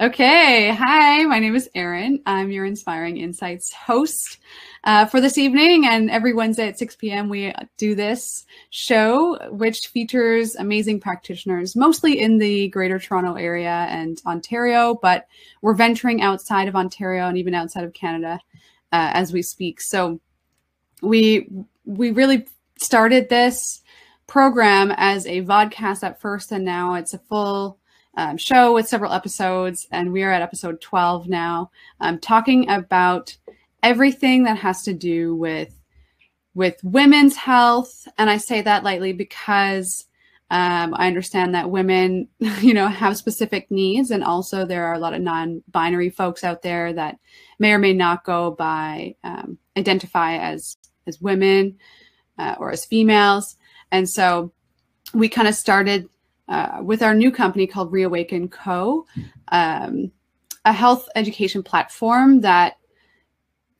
Okay. Hi, my name is Erin. I'm your Inspiring Insights host uh, for this evening. And every Wednesday at 6 p.m., we do this show, which features amazing practitioners, mostly in the Greater Toronto Area and Ontario, but we're venturing outside of Ontario and even outside of Canada uh, as we speak. So we we really started this program as a vodcast at first, and now it's a full um, show with several episodes, and we are at episode 12 now, um, talking about everything that has to do with with women's health. And I say that lightly because um, I understand that women, you know, have specific needs, and also there are a lot of non-binary folks out there that may or may not go by um, identify as as women uh, or as females, and so we kind of started uh, with our new company called Reawaken Co., um, a health education platform that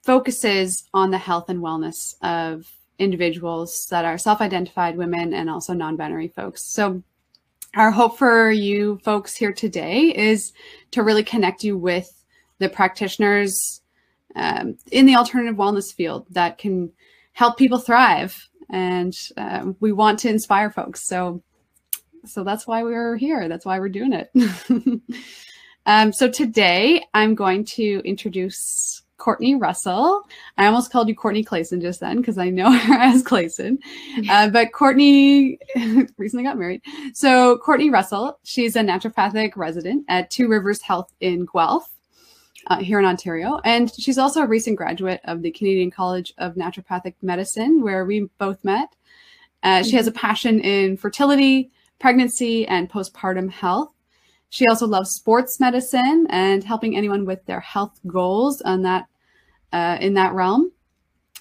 focuses on the health and wellness of individuals that are self identified women and also non binary folks. So, our hope for you folks here today is to really connect you with the practitioners um, in the alternative wellness field that can help people thrive. And um, we want to inspire folks. So, so that's why we're here. That's why we're doing it. um, so today I'm going to introduce Courtney Russell. I almost called you Courtney Clayson just then because I know her as Clayson. Uh, but Courtney recently got married. So Courtney Russell, she's a naturopathic resident at Two Rivers Health in Guelph. Uh, here in Ontario. And she's also a recent graduate of the Canadian College of Naturopathic Medicine, where we both met. Uh, she has a passion in fertility, pregnancy, and postpartum health. She also loves sports medicine and helping anyone with their health goals on that uh, in that realm.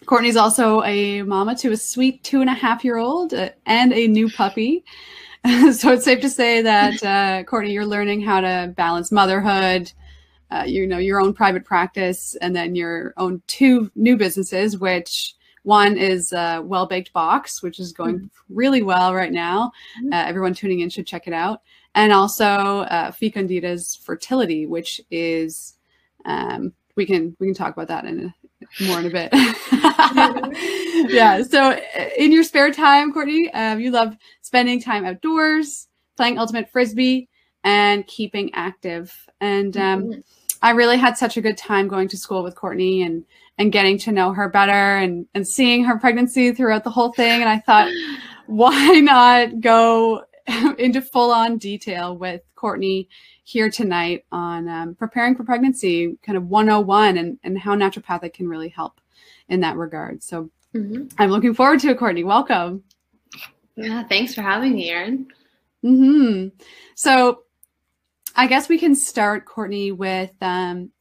Courtney's also a mama to a sweet two and a half year old uh, and a new puppy. so it's safe to say that uh, Courtney, you're learning how to balance motherhood, uh, you know, your own private practice, and then your own two new businesses, which one is uh, Well Baked Box, which is going mm-hmm. really well right now. Mm-hmm. Uh, everyone tuning in should check it out. And also uh, Fecunditas Fertility, which is um, we can we can talk about that in a, more in a bit. yeah. So uh, in your spare time, Courtney, um, you love spending time outdoors, playing ultimate frisbee, and keeping active. And um, mm-hmm. I really had such a good time going to school with Courtney and and getting to know her better and, and seeing her pregnancy throughout the whole thing. And I thought, why not go into full on detail with Courtney here tonight on um, preparing for pregnancy, kind of 101 and, and how naturopathic can really help in that regard. So mm-hmm. I'm looking forward to it, Courtney. Welcome. Yeah, thanks for having me, Erin. Mm-hmm. So I guess we can start, Courtney, with um,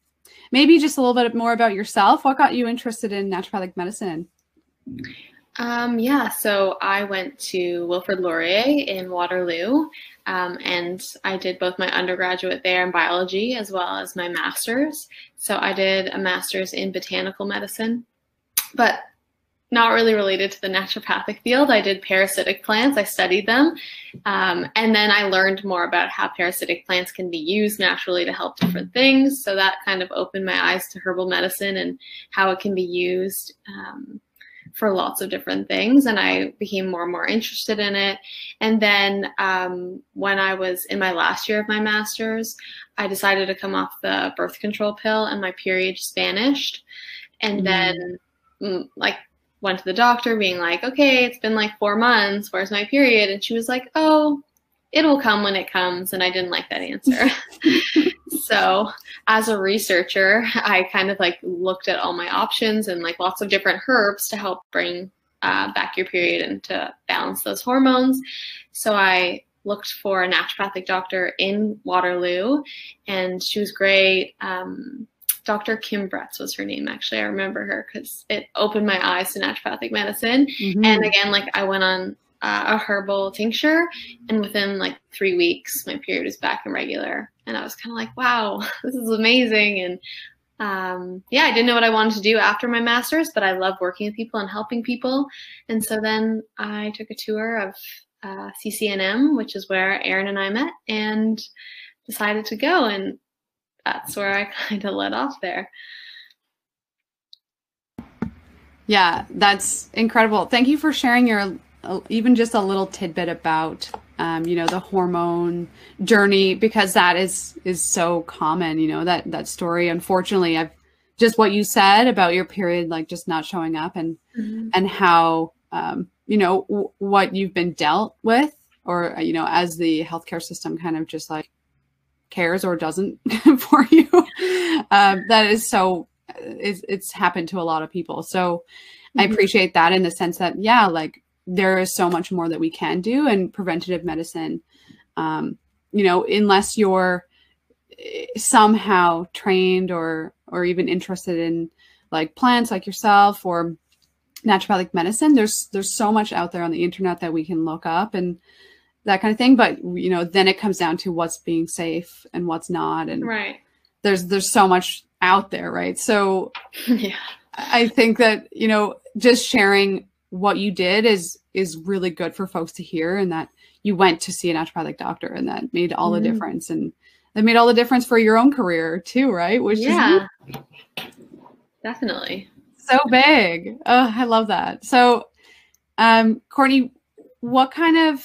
maybe just a little bit more about yourself. What got you interested in naturopathic medicine? Um, yeah, so I went to Wilfrid Laurier in Waterloo, um, and I did both my undergraduate there in biology as well as my master's. So I did a master's in botanical medicine, but not really related to the naturopathic field. I did parasitic plants, I studied them. Um, and then I learned more about how parasitic plants can be used naturally to help different things. So that kind of opened my eyes to herbal medicine and how it can be used um, for lots of different things. And I became more and more interested in it. And then um, when I was in my last year of my master's, I decided to come off the birth control pill and my period just vanished. And mm. then, mm, like, went to the doctor being like, okay, it's been like four months. Where's my period? And she was like, oh, it'll come when it comes. And I didn't like that answer. so as a researcher, I kind of like looked at all my options and like lots of different herbs to help bring uh, back your period and to balance those hormones. So I looked for a naturopathic doctor in Waterloo, and she was great. Um, Dr. Kim Bretz was her name, actually. I remember her because it opened my eyes to naturopathic medicine. Mm-hmm. And again, like I went on uh, a herbal tincture, and within like three weeks, my period was back and regular. And I was kind of like, wow, this is amazing. And um, yeah, I didn't know what I wanted to do after my master's, but I love working with people and helping people. And so then I took a tour of uh, CCNM, which is where Erin and I met, and decided to go. And that's where I kind of let off there. Yeah, that's incredible. Thank you for sharing your uh, even just a little tidbit about um, you know the hormone journey because that is is so common. You know that that story. Unfortunately, I've just what you said about your period, like just not showing up, and mm-hmm. and how um, you know w- what you've been dealt with, or you know as the healthcare system kind of just like cares or doesn't for you. Um, that is so it's, it's happened to a lot of people. So mm-hmm. I appreciate that in the sense that, yeah, like there is so much more that we can do and preventative medicine, um, you know, unless you're eh, somehow trained or, or even interested in like plants like yourself or naturopathic medicine, there's, there's so much out there on the internet that we can look up and, that kind of thing but you know then it comes down to what's being safe and what's not and right there's there's so much out there, right? So yeah. I think that, you know, just sharing what you did is is really good for folks to hear and that you went to see a naturopathic doctor and that made all mm-hmm. the difference and that made all the difference for your own career too, right? Which yeah. is definitely so big. Oh, I love that. So um Courtney, what kind of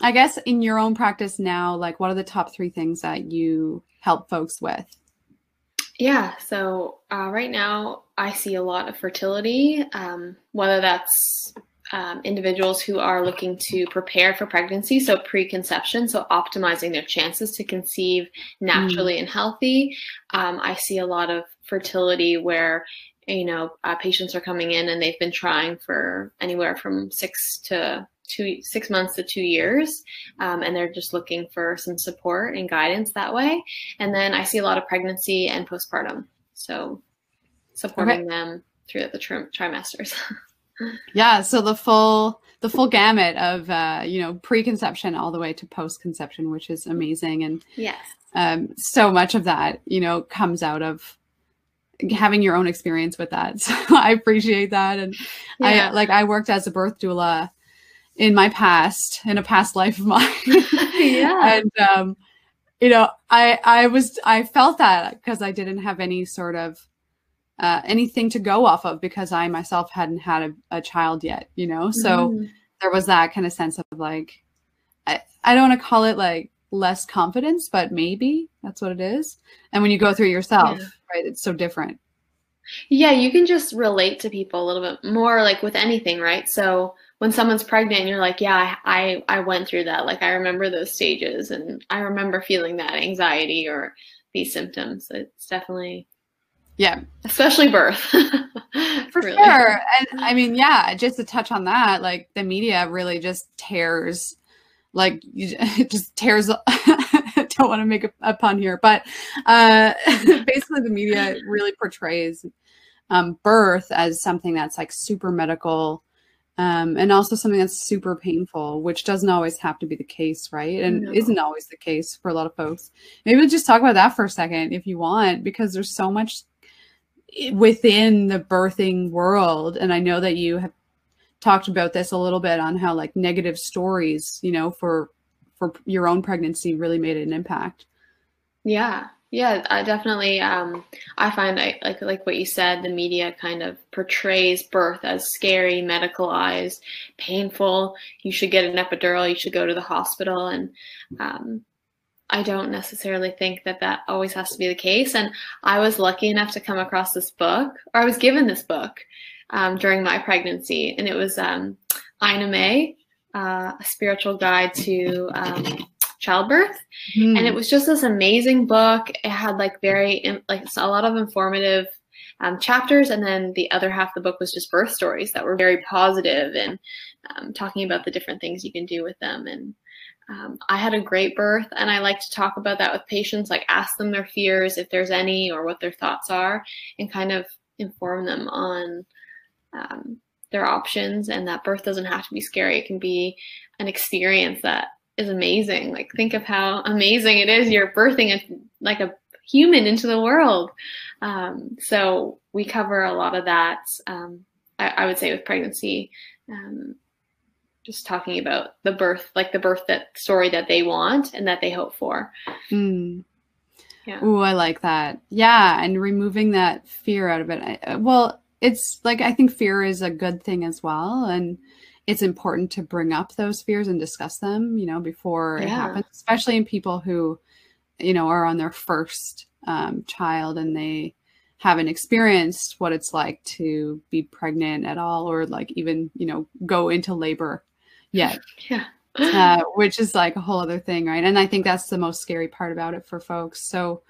I guess in your own practice now, like what are the top three things that you help folks with? Yeah, so uh, right now I see a lot of fertility, um, whether that's um, individuals who are looking to prepare for pregnancy, so preconception, so optimizing their chances to conceive naturally mm. and healthy. Um, I see a lot of fertility where you know uh, patients are coming in and they've been trying for anywhere from six to two six months to two years um, and they're just looking for some support and guidance that way. And then i see a lot of pregnancy and postpartum. So supporting okay. them throughout the tri- trimesters. Yeah so the full the full gamut of uh, you know preconception all the way to post-conception which is amazing. And yes. um, so much of that you know comes out of having your own experience with that. So i appreciate that. And yeah. i like i worked as a birth doula in my past, in a past life of mine. yeah. And um, you know, I I was I felt that because I didn't have any sort of uh, anything to go off of because I myself hadn't had a, a child yet, you know. So mm. there was that kind of sense of like, I, I don't want to call it like less confidence, but maybe that's what it is. And when you go through yourself, yeah. right, it's so different. Yeah, you can just relate to people a little bit more, like with anything, right? So when someone's pregnant and you're like yeah I, I went through that. Like i remember those stages and i remember feeling that anxiety or these symptoms. It's definitely yeah. Especially birth. For really. sure. And i mean yeah just to touch on that like the media really just tears like it just tears don't want to make a, a pun here but uh basically the media really portrays um, birth as something that's like super medical um, and also something that's super painful, which doesn't always have to be the case, right? And no. isn't always the case for a lot of folks. Maybe we'll just talk about that for a second if you want, because there's so much within the birthing world. And I know that you have talked about this a little bit on how like negative stories, you know, for for your own pregnancy really made an impact. Yeah, yeah, I definitely. Um, I find I, like like what you said, the media kind of portrays birth as scary, medicalized, painful. You should get an epidural. You should go to the hospital, and um, I don't necessarily think that that always has to be the case. And I was lucky enough to come across this book, or I was given this book um, during my pregnancy, and it was um, Ina May, uh, a spiritual guide to um, childbirth. Mm. and it was just this amazing book. It had like very like a lot of informative um, chapters and then the other half of the book was just birth stories that were very positive and um, talking about the different things you can do with them. And um, i had a great birth and i like to talk about that with patients like ask them their fears if there's any or what their thoughts are and kind of inform them on um, their options. And that birth doesn't have to be scary. It can be an experience that is amazing. Like think of how amazing it is. You're birthing a, like a human into the world. Um, so we cover a lot of that. Um, I, I, would say with pregnancy, um, just talking about the birth, like the birth that story that they want and that they hope for. Mm. Yeah. Oh, I like that. Yeah, and removing that fear out of it. I, well, it's like I think fear is a good thing as well, and it's important to bring up those fears and discuss them, you know, before yeah. it happens, especially in people who, you know, are on their first um, child and they haven't experienced what it's like to be pregnant at all or like even, you know, go into labor yet. Yeah. uh, which is like a whole other thing, right? And I think that's the most scary part about it for folks. So,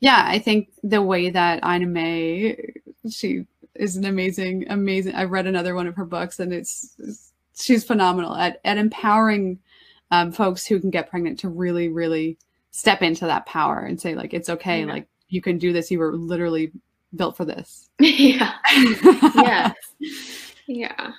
yeah, I think the way that Ina May, she is an amazing, amazing. I read another one of her books, and it's, it's she's phenomenal at at empowering um, folks who can get pregnant to really, really step into that power and say like it's okay, yeah. like you can do this. You were literally built for this. yeah. yes. Yeah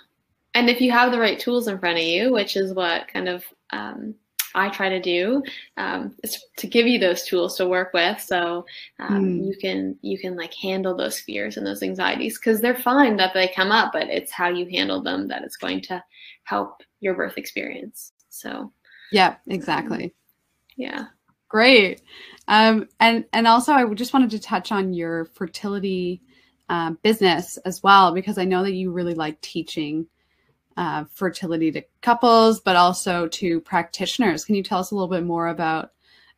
and if you have the right tools in front of you, which is what kind of um, I try to do, um, is to give you those tools to work with, so um, mm. you can you can like handle those fears and those anxieties because they're fine that they come up, but it's how you handle them that it's going to help your birth experience. So, yeah, exactly. Yeah. Great. Um, and and also, I just wanted to touch on your fertility uh, business as well because I know that you really like teaching uh, fertility to couples, but also to practitioners. Can you tell us a little bit more about?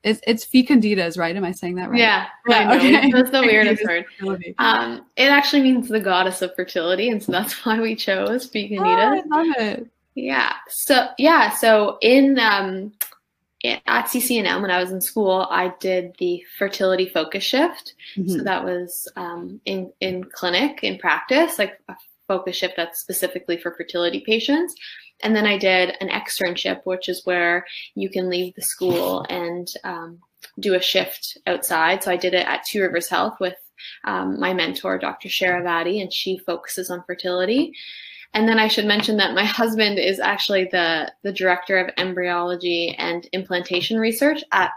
It's, it's fecunditas, right? Am I saying that right? Yeah, yeah okay. That's the weirdest word. Um, it actually means the goddess of fertility, and so that's why we chose fecunditas. Oh, I love it. Yeah. So yeah. So in um, at CCNM when I was in school, I did the fertility focus shift. Mm-hmm. So that was um, in in clinic in practice, like a focus shift that's specifically for fertility patients. And then I did an externship, which is where you can leave the school and um, do a shift outside. So I did it at Two Rivers Health with um, my mentor, Dr. Sharavati, and she focuses on fertility. And then I should mention that my husband is actually the, the director of embryology and implantation research at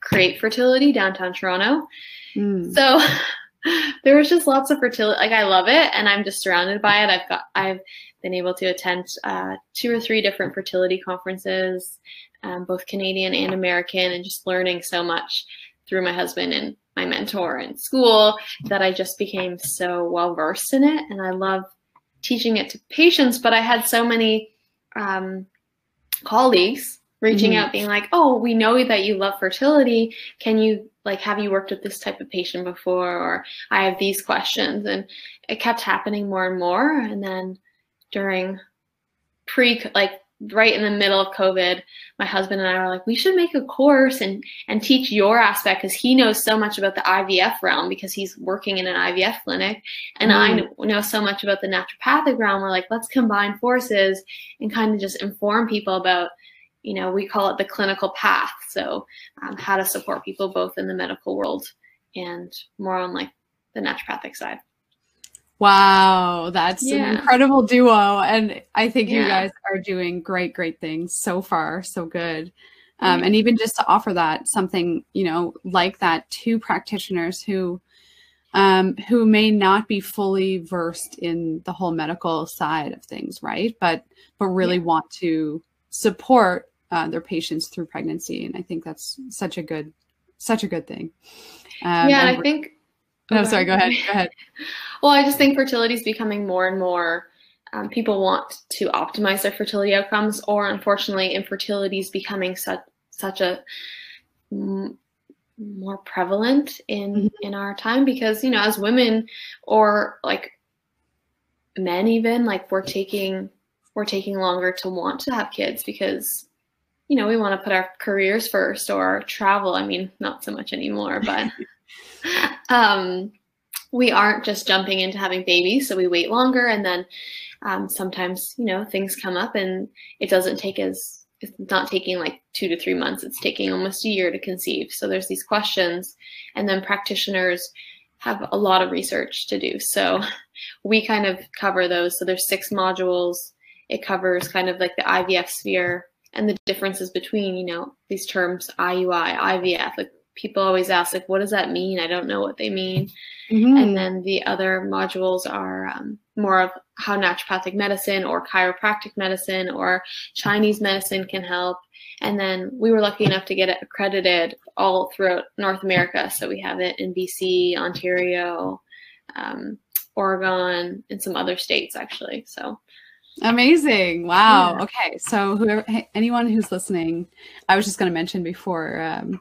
Create Fertility downtown Toronto. Mm. So there was just lots of fertility. Like I love it, and I'm just surrounded by it. I've got I've been able to attend uh, two or three different fertility conferences, um, both Canadian and American, and just learning so much through my husband and my mentor in school that I just became so well versed in it, and I love teaching it to patients. But I had so many um, colleagues reaching mm-hmm. out being like oh we know that you love fertility can you like have you worked with this type of patient before or i have these questions and it kept happening more and more. And then during pre like right in the middle of covid my husband and i were like we should make a course and and teach your aspect because he knows so much about the ivf realm because he's working in an ivf clinic. And mm. i know so much about the naturopathic realm. We're like let's combine forces and kind of just inform people about you know, we call it the clinical path. So, um, how to support people both in the medical world and more on like the naturopathic side. Wow, that's yeah. an incredible duo. And I think yeah. you guys are doing great, great things so far. So good. Um, and even just to offer that something, you know, like that to practitioners who um, who may not be fully versed in the whole medical side of things, right? But but really yeah. want to support uh, their patients through pregnancy, and I think that's such a good, such a good thing. Um, yeah, I think. No, sorry. Go ahead. Go ahead. well, I just think fertility is becoming more and more. Um, people want to optimize their fertility outcomes, or unfortunately, infertility is becoming such such a m- more prevalent in mm-hmm. in our time because you know, as women or like men, even like we're taking we're taking longer to want to have kids because you know, we want to put our careers first or travel. I mean, not so much anymore, but um, we aren't just jumping into having babies. So we wait longer. And then um, sometimes, you know, things come up and it doesn't take as, it's not taking like two to three months. It's taking almost a year to conceive. So there's these questions. And then practitioners have a lot of research to do. So we kind of cover those. So there's six modules. It covers kind of like the IVF sphere, and the differences between you know these terms IUI, IVF. Like people always ask, like, what does that mean? I don't know what they mean. Mm-hmm. And then the other modules are um, more of how naturopathic medicine or chiropractic medicine or Chinese medicine can help. And then we were lucky enough to get it accredited all throughout North America. So we have it in BC, Ontario, um, Oregon, and some other states actually. So amazing! Wow. Yeah. Okay, so whoever, anyone who's listening, I was just going to mention before. Um,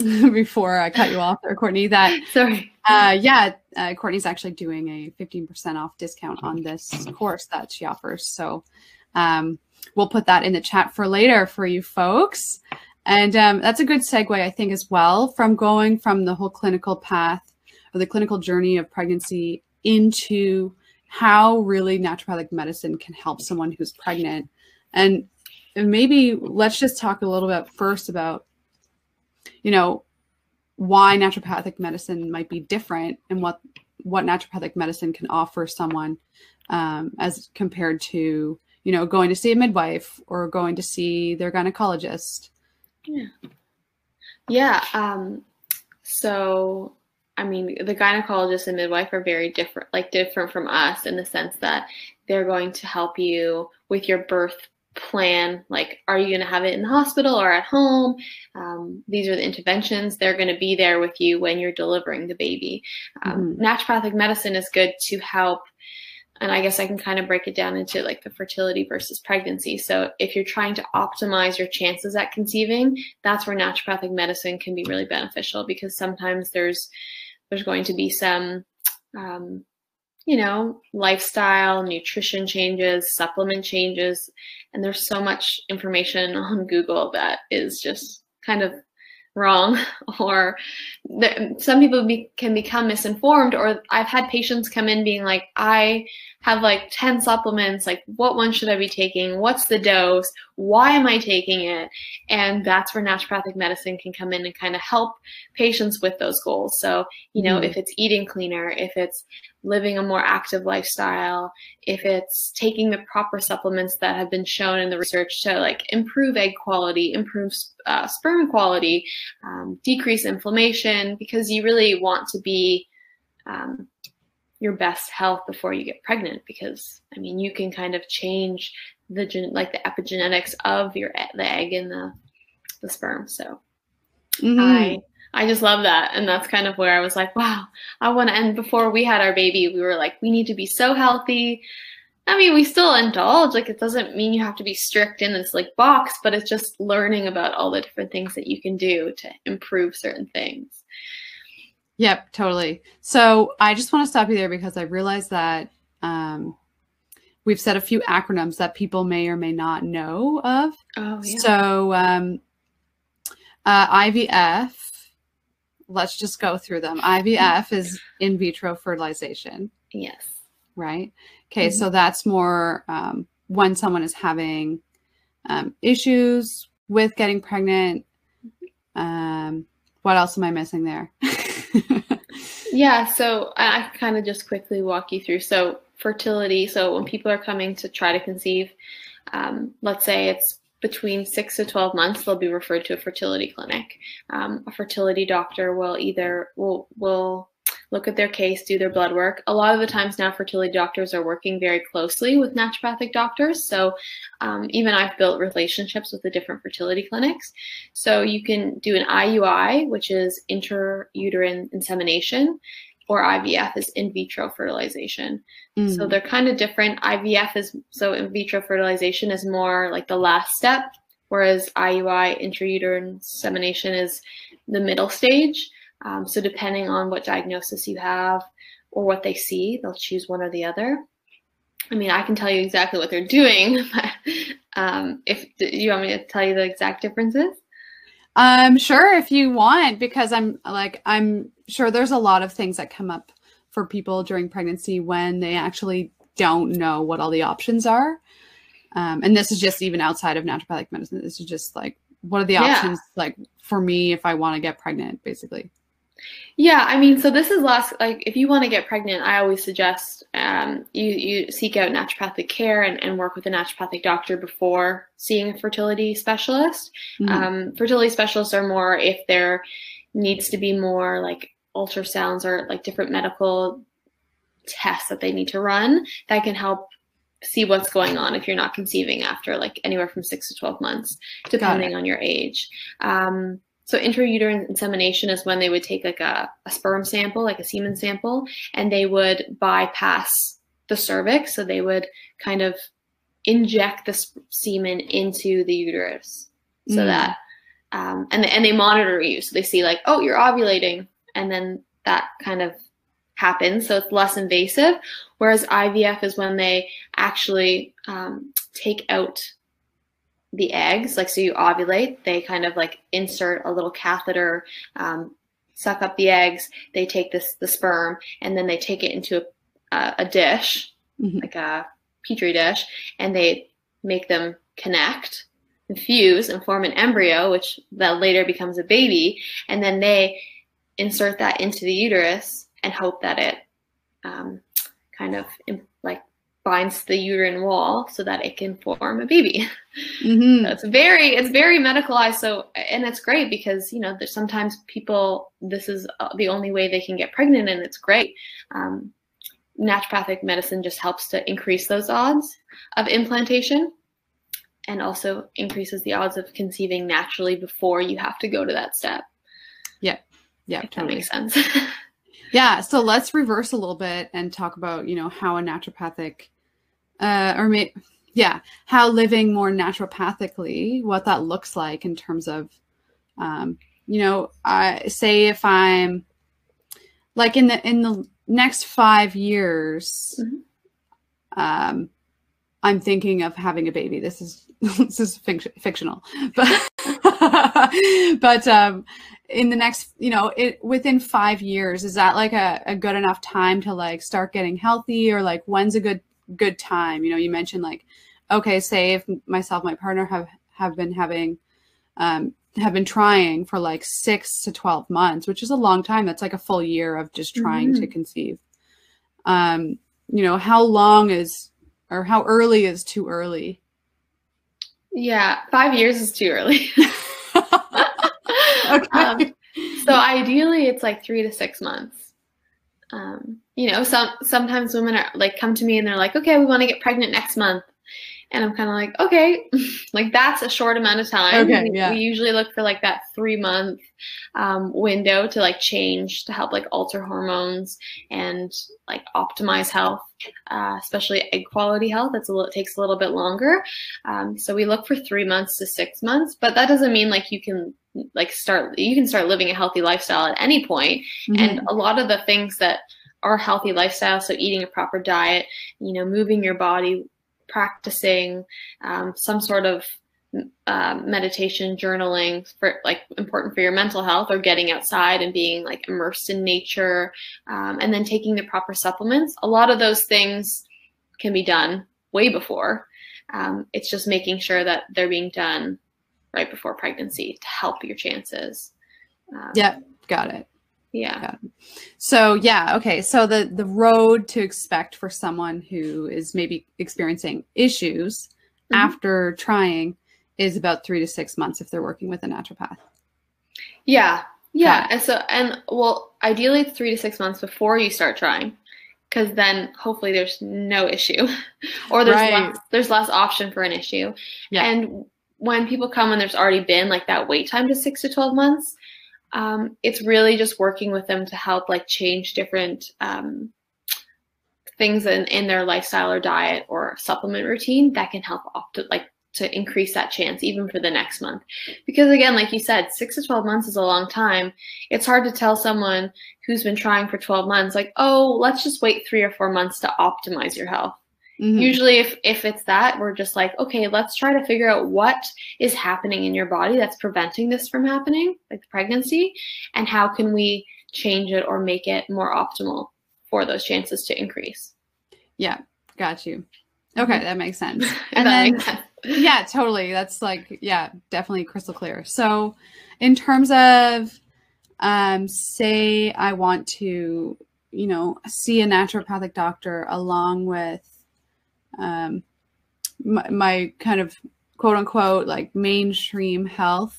before I cut you off there, Courtney, that sorry. Uh, yeah, uh, Courtney's actually doing a 15% off discount on this course that she offers. So um, we'll put that in the chat for later for you folks. And um, that's a good segue, I think, as well, from going from the whole clinical path or the clinical journey of pregnancy into how really naturopathic medicine can help someone who's pregnant. And maybe let's just talk a little bit first about, you know, why naturopathic medicine might be different and what what naturopathic medicine can offer someone um, as compared to you know going to see a midwife or going to see their gynecologist yeah yeah um, so i mean the gynecologist and midwife are very different like different from us in the sense that they're going to help you with your birth plan like are you going to have it in the hospital or at home? Um, these are the interventions. They're going to be there with you when you're delivering the baby. Um, mm-hmm. naturopathic medicine is good to help and i guess i can kind of break it down into like the fertility versus pregnancy. So if you're trying to optimize your chances at conceiving that's where naturopathic medicine can be really beneficial because sometimes there's there's going to be some um, you know, lifestyle, nutrition changes, supplement changes. And there's so much information on Google that is just kind of wrong or some people be, can become misinformed or i've had patients come in being like i have like 10 supplements like what one should i be taking? What's the dose? Why am i taking it? And that's where naturopathic medicine can come in and kind of help patients with those goals. So you know mm. if it's eating cleaner if it's living a more active lifestyle, if it's taking the proper supplements that have been shown in the research to like improve egg quality, improve uh, sperm quality, um, decrease inflammation, because you really want to be um, your best health before you get pregnant. Because I mean, you can kind of change the gen- like the epigenetics of your the egg and the the sperm. So mm-hmm. I I just love that. And that's kind of where I was like, wow, I want to. And before we had our baby, we were like, we need to be so healthy. I mean, we still indulge. Like, it doesn't mean you have to be strict in this like box, but it's just learning about all the different things that you can do to improve certain things. Yep, totally. So I just want to stop you there because I realized that um, we've said a few acronyms that people may or may not know of. Oh, yeah. So um, uh, IVF let's just go through them. IVF is in vitro fertilization. Yes. Right. Okay. Mm-hmm. So that's more um, when someone is having um, issues with getting pregnant. Um, what else am I missing there? yeah. So I kind of just quickly walk you through. So fertility. So when people are coming to try to conceive, um, let's say it's between six to 12 months, they'll be referred to a fertility clinic. Um, a fertility doctor will either will will look at their case, do their blood work. A lot of the times now, fertility doctors are working very closely with naturopathic doctors. So um, even I've built relationships with the different fertility clinics. So you can do an IUI, which is intrauterine insemination or IVF is in vitro fertilization. Mm. So they're kind of different. IVF is so in vitro fertilization is more like the last step, whereas IUI intrauterine insemination is the middle stage. Um, so depending on what diagnosis you have or what they see, they'll choose one or the other. I mean, I can tell you exactly what they're doing. But, um, if you want me to tell you the exact differences, um, sure, if you want, because I'm like I'm sure there's a lot of things that come up for people during pregnancy when they actually don't know what all the options are. Um, and this is just even outside of naturopathic medicine. This is just like, what are the options yeah. like for me if I want to get pregnant, basically? Yeah, I mean, so this is last like if you want to get pregnant, I always suggest um, you you seek out naturopathic care and, and work with a naturopathic doctor before seeing a fertility specialist. Mm-hmm. Um, fertility specialists are more if there needs to be more like ultrasounds or like different medical tests that they need to run that can help see what's going on if you're not conceiving after like anywhere from six to 12 months, depending on your age. Um, so intrauterine insemination is when they would take like a, a sperm sample, like a semen sample, and they would bypass the cervix. So they would kind of inject the semen into the uterus so mm. that um, and and they monitor you so they see like oh you're ovulating and then that kind of happens so it's less invasive whereas ivf is when they actually um, take out the eggs like so you ovulate they kind of like insert a little catheter um, suck up the eggs they take this the sperm and then they take it into a, a dish mm-hmm. like a petri dish and they make them connect fuse and form an embryo which that later becomes a baby and then they insert that into the uterus and hope that it um, kind of like binds the uterine wall so that it can form a baby. Mm-hmm. so it's very it's very medicalized. So and it's great because you know there's sometimes people this is uh, the only way they can get pregnant and it's great. Um, naturopathic medicine just helps to increase those odds of implantation and also increases the odds of conceiving naturally before you have to go to that step. Yeah. Yeah, if totally. That makes sense. yeah. So let's reverse a little bit and talk about, you know, how a naturopathic uh or may yeah, how living more naturopathically, what that looks like in terms of um, you know, I say if I'm like in the in the next five years, mm-hmm. um, I'm thinking of having a baby. This is this is fic- fictional, but but um, in the next, you know, it within five years, is that like a, a good enough time to like start getting healthy, or like when's a good good time? You know, you mentioned like, okay, say if myself, my partner have have been having um, have been trying for like six to 12 months, which is a long time. That's like a full year of just trying mm-hmm. to conceive. Um, you know, how long is, or how early is too early? Yeah, five years is too early. okay. Um, so ideally, it's like three to six months. Um, you know, some sometimes women are like come to me and they're like, okay, we want to get pregnant next month, and I'm kind of like, okay, like that's a short amount of time. Okay, we, yeah. we usually look for like that three month um, window to like change to help like alter hormones and like optimize health, uh, especially egg quality health. It's a little, it takes a little bit longer. Um, so we look for three months to six months, but that doesn't mean like you can like start, you can start living a healthy lifestyle at any point. Mm-hmm. And a lot of the things that are healthy lifestyle, so eating a proper diet, you know, moving your body practicing um, some sort of uh, meditation, journaling for like important for your mental health, or getting outside and being like immersed in nature, um, and then taking the proper supplements. A lot of those things can be done way before. Um, it's just making sure that they're being done right before pregnancy to help your chances. Um, yeah, got it. Yeah. yeah. So yeah, okay. So the the road to expect for someone who is maybe experiencing issues mm-hmm. after trying is about three to six months if they're working with a naturopath. Yeah. Yeah. And so and well, ideally three to six months before you start trying. Because then hopefully there's no issue. or there's right. less there's less option for an issue. Yeah. And when people come and there's already been like that wait time to six to twelve months, um, it's really just working with them to help like change different um, things in, in their lifestyle or diet or supplement routine that can help opt like to increase that chance even for the next month. Because again like you said 6 to 12 months is a long time. It's hard to tell someone who's been trying for 12 months like oh let's just wait 3 or 4 months to optimize your health Mm-hmm. Usually, if, if it's that, we're just like, okay, let's try to figure out what is happening in your body that's preventing this from happening, like the pregnancy, and how can we change it or make it more optimal for those chances to increase. Yeah, got you. Okay, mm-hmm. that makes sense. And then, sense. yeah, totally. That's like, yeah, definitely crystal clear. So, in terms of, um, say, I want to, you know, see a naturopathic doctor along with um, my, my kind of quote unquote like mainstream health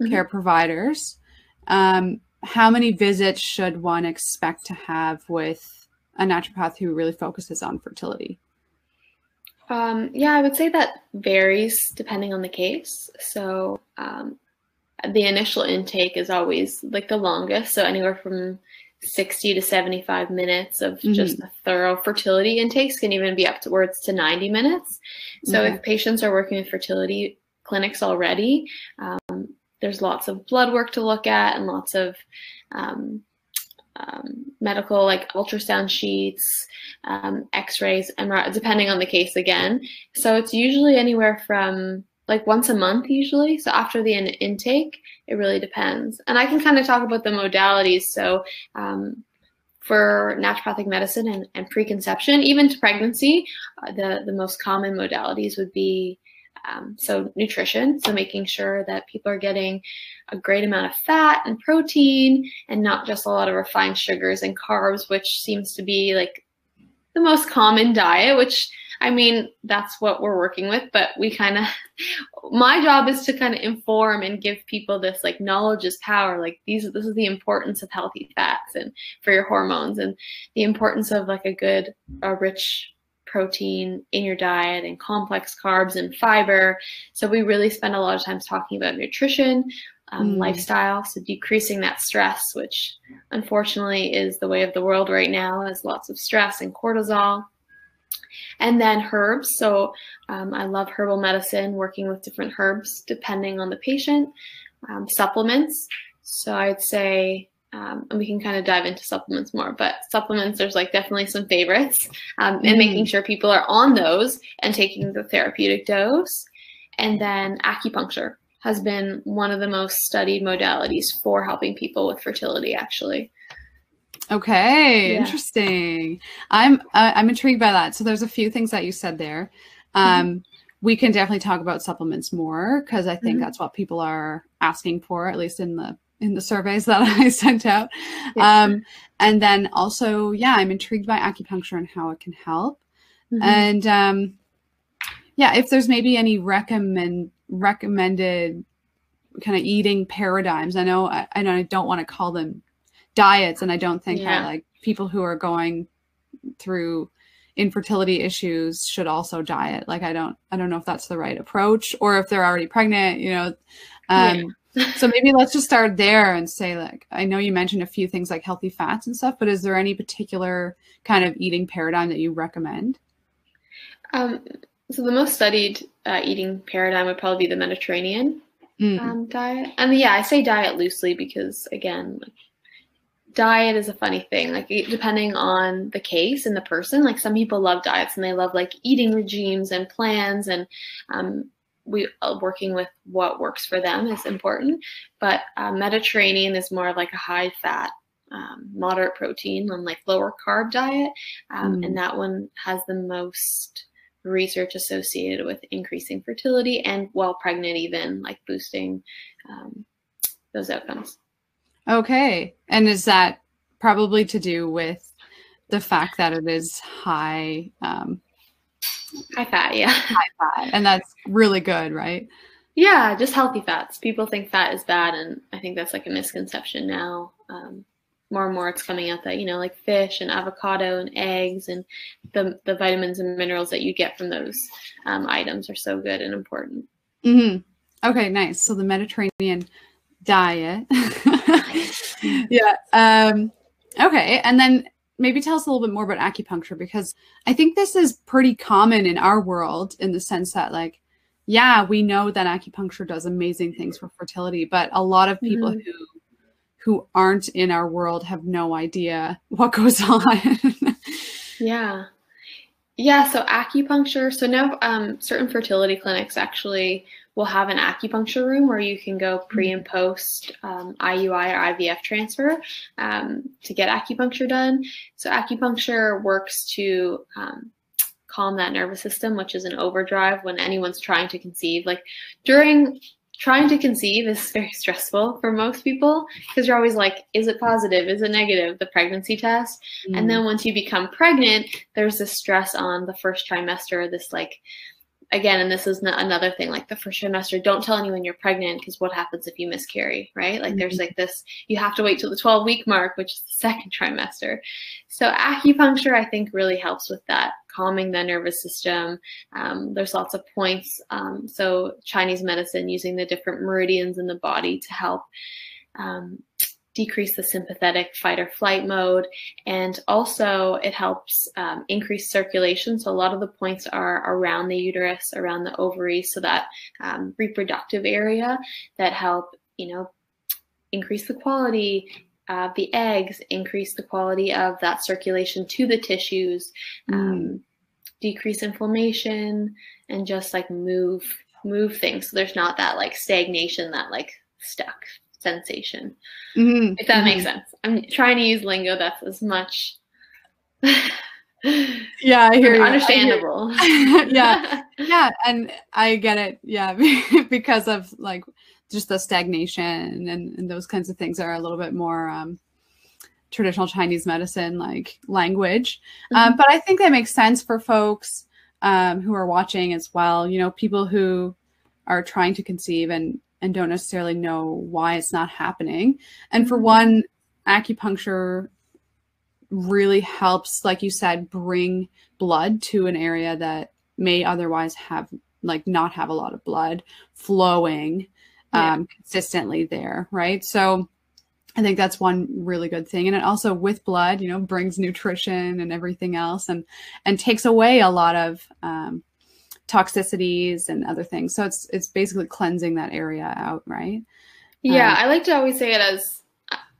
mm-hmm. care providers. Um, how many visits should one expect to have with a naturopath who really focuses on fertility? Um, yeah, I would say that varies depending on the case. So um, the initial intake is always like the longest, so anywhere from 60 to 75 minutes of mm-hmm. just a thorough fertility intakes can even be upwards to 90 minutes. So if patients are working with fertility clinics already, um, there's lots of blood work to look at and lots of um, um, medical like ultrasound sheets, um, x-rays, MRI, depending on the case again. So it's usually anywhere from like once a month usually. So after the in- intake, it really depends. And I can kind of talk about the modalities. So um, for naturopathic medicine and, and, preconception, even to pregnancy, uh, the, the most common modalities would be um, so nutrition, so making sure that people are getting a great amount of fat and protein and not just a lot of refined sugars and carbs, which seems to be like the most common diet, which I mean, that's what we're working with, but we kind of, my job is to kind of inform and give people this like knowledge is power. Like these, this is the importance of healthy fats and for your hormones and the importance of like a good, a rich protein in your diet and complex carbs and fiber. So we really spend a lot of times talking about nutrition, um, mm. lifestyle, so decreasing that stress, which unfortunately is the way of the world right now, has lots of stress and cortisol. And then herbs. So um, I love herbal medicine, working with different herbs depending on the patient. Um, supplements. So I'd say um, and we can kind of dive into supplements more. But supplements, there's like definitely some favorites, um, and mm-hmm. making sure people are on those and taking the therapeutic dose. And then acupuncture has been one of the most studied modalities for helping people with fertility, actually. Okay, yeah. interesting. I'm uh, I'm intrigued by that. So there's a few things that you said there. Mm-hmm. Um, mm-hmm. We can definitely talk about supplements more because I think mm-hmm. that's what people are asking for, at least in the in the surveys that I sent out. Um, and then also, yeah, I'm intrigued by acupuncture and how it can help. Mm-hmm. And um, yeah, if there's maybe any recommend recommended kind of eating paradigms. I know I, I know I don't want to call them diets, and I don't think yeah. that like people who are going through infertility issues should also diet. Like I don't I don't know if that's the right approach or if they're already pregnant, you know. Um, yeah so maybe let's just start there and say like i know you mentioned a few things like healthy fats and stuff but is there any particular kind of eating paradigm that you recommend um, so the most studied uh, eating paradigm would probably be the mediterranean mm. um, diet and yeah i say diet loosely because again diet is a funny thing like depending on the case and the person like some people love diets and they love like eating regimes and plans and um, we uh, working with what works for them is important. But uh, Mediterranean is more like a high fat, um, moderate protein, and like lower carb diet, um, mm. and that one has the most research associated with increasing fertility and while pregnant, even like boosting um, those outcomes. Okay, and is that probably to do with the fact that it is high um, High fat, yeah. High fat. And that's really good, right? Yeah, just healthy fats. People think fat is bad, and I think that's like a misconception now. Um, more and more it's coming out that, you know, like fish and avocado and eggs and the, the vitamins and minerals that you get from those um, items are so good and important. Mm-hmm. Okay, nice. So the Mediterranean diet. yeah. Um, okay. And then maybe tell us a little bit more about acupuncture because I think this is pretty common in our world in the sense that like yeah, we know that acupuncture does amazing things for fertility, but a lot of people mm-hmm. who who aren't in our world have no idea what goes on. yeah. Yeah, so acupuncture. So now um, certain fertility clinics actually will have an acupuncture room where you can go pre mm-hmm. and post um, IUI or IVF transfer um, to get acupuncture done. So acupuncture works to um, calm that nervous system, which is an overdrive when anyone's trying to conceive. Like during trying to conceive is very stressful for most people because you're always like, is it positive? Is it negative? The pregnancy test. Mm. And then once you become pregnant, there's this stress on the first trimester, this like again, and this is another thing, like the first trimester, don't tell anyone you're pregnant because what happens if you miscarry, right? Like mm-hmm. there's like this, you have to wait till the 12 week mark, which is the second trimester. So acupuncture, I think, really helps with that, calming the nervous system. Um, there's lots of points. Um, so Chinese medicine using the different meridians in the body to help um, decrease the sympathetic fight or flight mode. And also, it helps um, increase circulation. So, a lot of the points are around the uterus, around the ovaries, so that um, reproductive area that help, you know, increase the quality of the eggs, increase the quality of that circulation to the tissues, mm. um, decrease inflammation, and just like move move things so there's not that like stagnation that like stuck sensation. Mm-hmm. If that mm-hmm. makes sense. I'm trying to use lingo that's as much yeah i hear understandable I hear yeah yeah and i get it yeah because of like just the stagnation and, and those kinds of things are a little bit more um, traditional chinese medicine like language um, mm-hmm. um, but i think that makes sense for folks um, who are watching as well you know people who are trying to conceive and and don't necessarily know why it's not happening. And for mm-hmm. one, acupuncture really helps, like you said, bring blood to an area that may otherwise have like not have a lot of blood flowing yeah. um, consistently there, right? So I think that's one really good thing. And it also with blood, you know, brings nutrition and everything else and and takes away a lot of um, toxicities and other things. So it's it's basically cleansing that area out, right? Yeah, um, I like to always say it as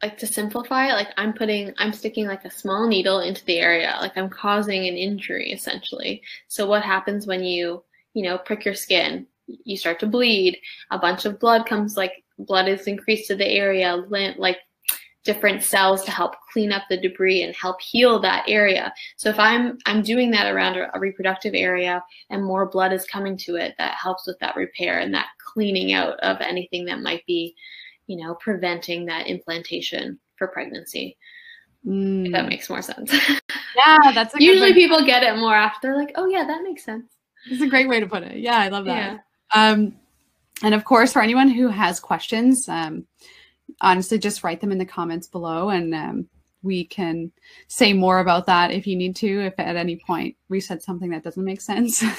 like to simplify it, like I'm putting I'm sticking like a small needle into the area, like I'm causing an injury essentially. So what happens when you, you know, prick your skin? You start to bleed, a bunch of blood comes like blood is increased to the area, like different cells to help clean up the debris and help heal that area. So if I'm I'm doing that around a, reproductive area and more blood is coming to it, that helps with that repair and that cleaning out of anything that might be, you know, preventing that implantation for pregnancy. Mm. If that makes more sense. Yeah, that's usually people get it more after they're like, oh yeah, that makes sense. It's a great way to put it. Yeah, I love that. Yeah. Um, and of course, for anyone who has questions, um, honestly just write them in the comments below and um, we can say more about that if you need to if at any point we said something that doesn't make sense.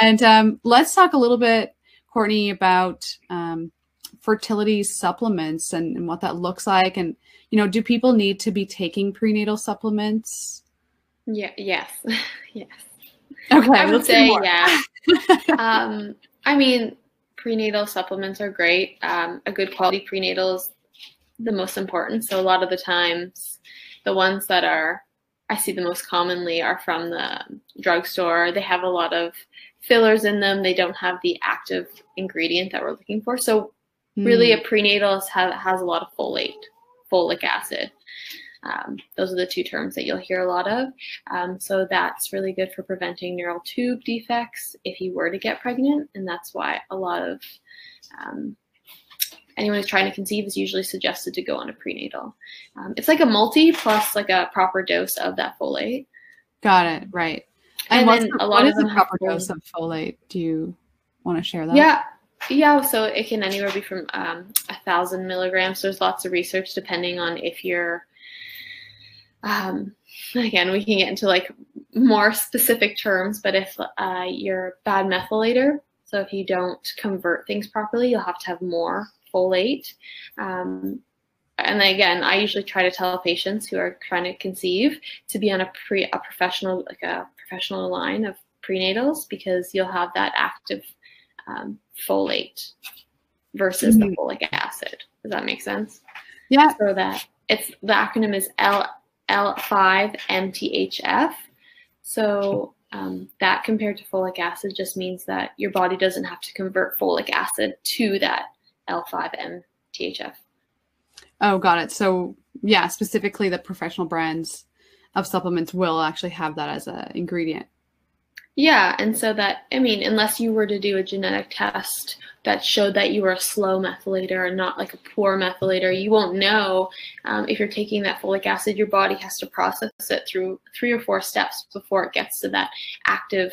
And um, let's talk a little bit courtney about um, fertility supplements and, and, what that looks like. And you know do people need to be taking prenatal supplements? Yeah yes. Yes. Okay i would say yeah. Um, i mean prenatal supplements are great. Um, a good quality prenatal is the most important. So a lot of the times, the ones that are I see the most commonly are from the drugstore. They have a lot of fillers in them. They don't have the active ingredient that we're looking for. So really, mm. a prenatal has, has a lot of folate, folic acid. Um, those are the two terms that you'll hear a lot of. Um, so that's really good for preventing neural tube defects if you were to get pregnant. And that's why a lot of um, anyone who's trying to conceive is usually suggested to go on a prenatal. Um, it's like a multi plus like a proper dose of that folate. Got it. Right. And, and then the, a lot of them the proper dose of folate? Do you want to share that? Yeah. Yeah, so it can anywhere be from um, a thousand milligrams. There's lots of research depending on if you're um, again, we can get into like more specific terms, but if uh, you're bad methylator, so if you don't convert things properly, you'll have to have more folate. Um, and again, I usually try to tell patients who are trying to conceive to be on a pre a professional like a professional line of prenatals because you'll have that active um, folate versus mm-hmm. the folic acid. Does that make sense? Yeah. So that it's the acronym is L L5-MTHF. So um, that compared to folic acid just means that your body doesn't have to convert folic acid to that L5-MTHF. Oh, got it. So yeah, specifically the professional brands of supplements will actually have that as an ingredient. Yeah, and so that I mean, unless you were to do a genetic test that showed that you were a slow methylator and not like a poor methylator, you won't know um, if you're taking that folic acid. Your body has to process it through three or four steps before it gets to that active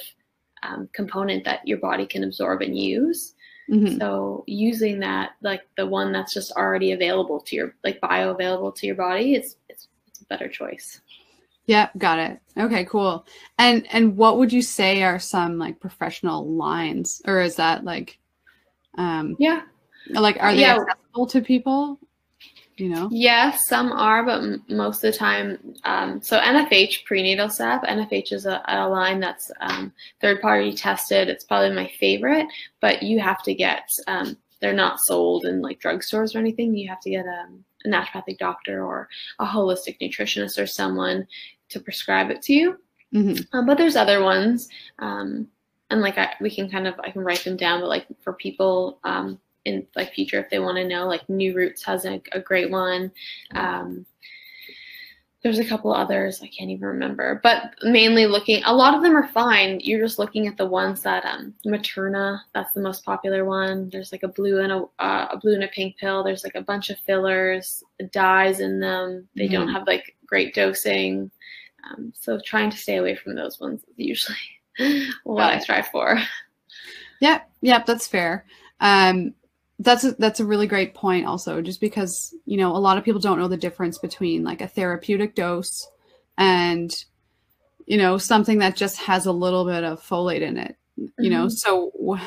um, component that your body can absorb and use. Mm-hmm. So using that, like the one that's just already available to your, like bioavailable to your body, it's it's, it's a better choice. Yeah, got it. Okay, cool. And and what would you say are some like professional lines, or is that like, um, yeah, like are they yeah. accessible to people? You know? Yes, some are, but m- most of the time, um, so NFH prenatal SEP, NFH is a, a line that's um, third party tested. It's probably my favorite, but you have to get. Um, they're not sold in like drugstores or anything. You have to get a, um, a naturopathic doctor or a holistic nutritionist or someone to prescribe it to you. Mm-hmm. Um, but there's other ones, um, and like I, we can kind of I can write them down. But like for people um, in like future, if they want to know, like New Roots has a, a great one. Um, there's a couple others I can't even remember, but mainly looking. A lot of them are fine. You're just looking at the ones that um, Materna. That's the most popular one. There's like a blue and a uh, a blue and a pink pill. There's like a bunch of fillers, dyes in them. They mm-hmm. don't have like great dosing. Um, so trying to stay away from those ones is usually what I strive for. Yep, yep, that's fair. Um, that's a, that's a really great point. Also, just because you know a lot of people don't know the difference between like a therapeutic dose and you know something that just has a little bit of folate in it. Mm-hmm. You know, mm-hmm. so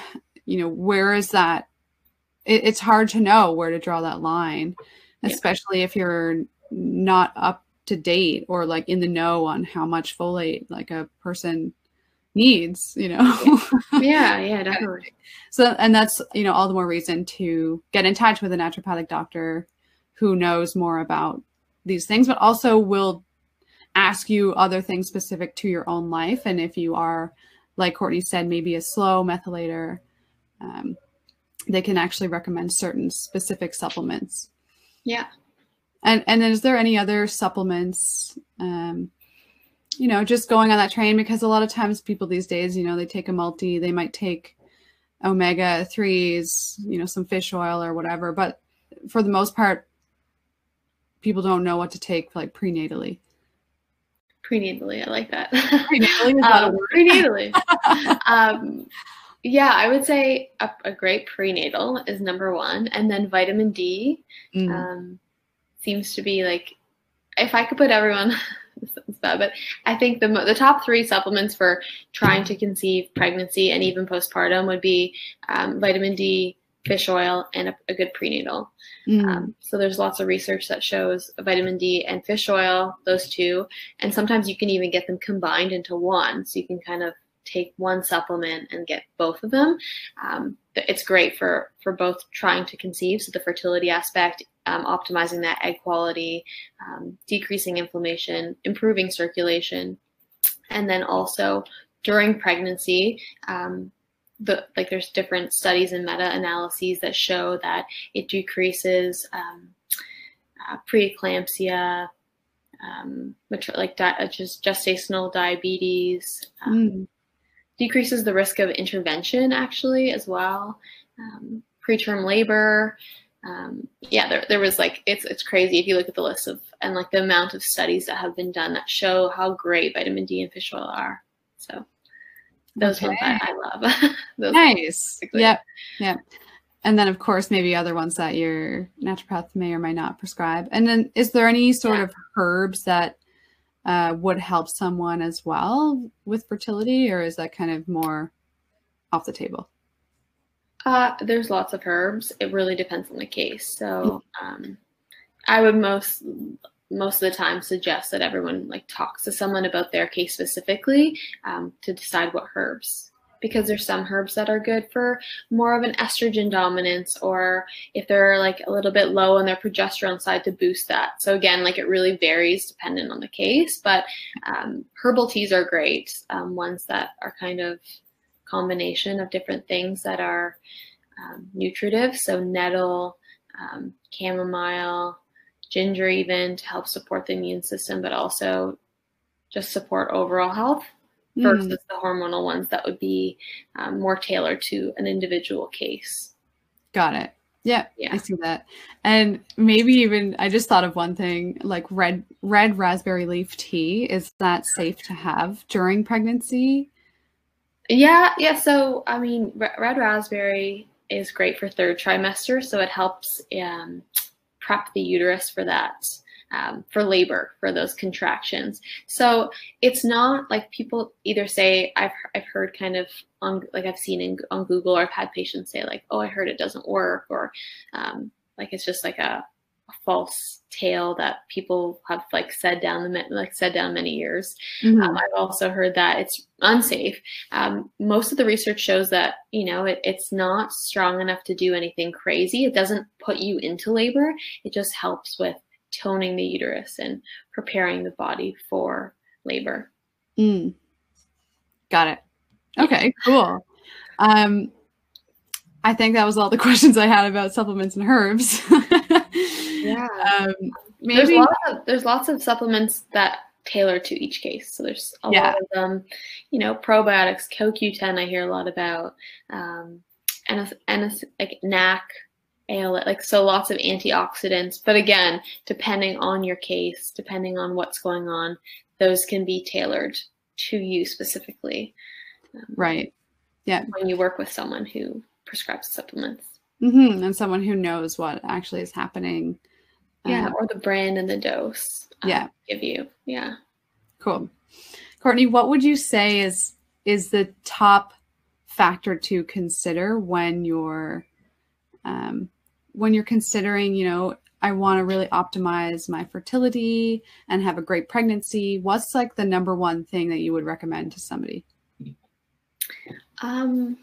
you know where is that? It, it's hard to know where to draw that line, especially yeah. if you're not up to date or like in the know on how much folate like a person needs you know? Yeah. Yeah definitely. So and that's you know all the more reason to get in touch with a naturopathic doctor who knows more about these things but also will ask you other things specific to your own life. And if you are like courtney said maybe a slow methylator um, they can actually recommend certain specific supplements. Yeah and and is there any other supplements? Um, you know, just going on that train because a lot of times people these days, you know, they take a multi, they might take omega threes, you know, some fish oil or whatever, but for the most part, people don't know what to take like prenatally. Prenatally, I like that. Prenatally, um, prenatally. um, yeah, I would say a, a, great prenatal is number one, and then vitamin D. Mm. Um, seems to be like if I could put everyone bad, but I think the the top three supplements for trying to conceive pregnancy and even postpartum would be um, vitamin D, fish oil, and a, a good prenatal. Mm. Um, so there's lots of research that shows vitamin D and fish oil, those two, and sometimes you can even get them combined into one, so you can kind of take one supplement and get both of them. Um, it's great for for both trying to conceive, so the fertility aspect, um, optimizing that egg quality, um, decreasing inflammation, improving circulation, and then also during pregnancy. Um, the, like there's different studies and meta-analyses that show that it decreases um, uh, preeclampsia, um, like di- just gestational diabetes, mm decreases the risk of intervention actually as well. Um, preterm labor. Um, yeah, there, there was like it's it's crazy if you look at the list of and like the amount of studies that have been done that show how great vitamin D and fish oil are. So those okay. ones I, I love. nice. Yep. Yep. And then of course maybe other ones that your naturopath may or may not prescribe. And then is there any sort yeah. of herbs that uh, would help someone as well with fertility, or is that kind of more off the table? Uh, there's lots of herbs. It really depends on the case. So um, I would most most of the time suggest that everyone like talks to someone about their case specifically um, to decide what herbs because there's some herbs that are good for more of an estrogen dominance or if they're like a little bit low on their progesterone side to boost that. So again, like it really varies depending on the case, but um, herbal teas are great. Um, ones that are kind of combination of different things that are um, nutritive. So nettle, um, chamomile, ginger even to help support the immune system, but also just support overall health versus mm. the hormonal ones that would be um, more tailored to an individual case. Got it. Yeah, yeah, I see that. And maybe even I just thought of one thing like red red raspberry leaf tea. Is that safe to have during pregnancy? Yeah, yeah. So I mean, red raspberry is great for third trimester, so it helps um, prep the uterus for that. Um, for labor for those contractions. So it's not like people either say I've I've heard kind of on like I've seen in, on Google or I've had patients say like oh I heard it doesn't work or um, like it's just like a false tale that people have like said down the like said down many years. Mm-hmm. Um, I've also heard that it's unsafe. Um, most of the research shows that you know it, it's not strong enough to do anything crazy. It doesn't put you into labor. It just helps with toning the uterus and preparing the body for labor. Mm. Got it. Okay, cool. Um, I think that was all the questions I had about supplements and herbs. yeah. Um, maybe there's lots of there's lots of supplements that tailor to each case. So there's a yeah. lot of them, you know, probiotics, CoQ10 I hear a lot about, um, and and like NAC, AL, like so lots of antioxidants. But again, depending on your case, depending on what's going on, those can be tailored to you specifically. Um, right. Yeah. When you work with someone who prescribes supplements. Mm-hmm. And someone who knows what actually is happening. Yeah, um, or the brand and the dose. Um, yeah. Give you. Yeah. Cool. Courtney, what would you say is is the top factor to consider when you're um, when you're considering, you know, I want to really optimize my fertility and have a great pregnancy? What's like the number one thing that you would recommend to somebody? Um,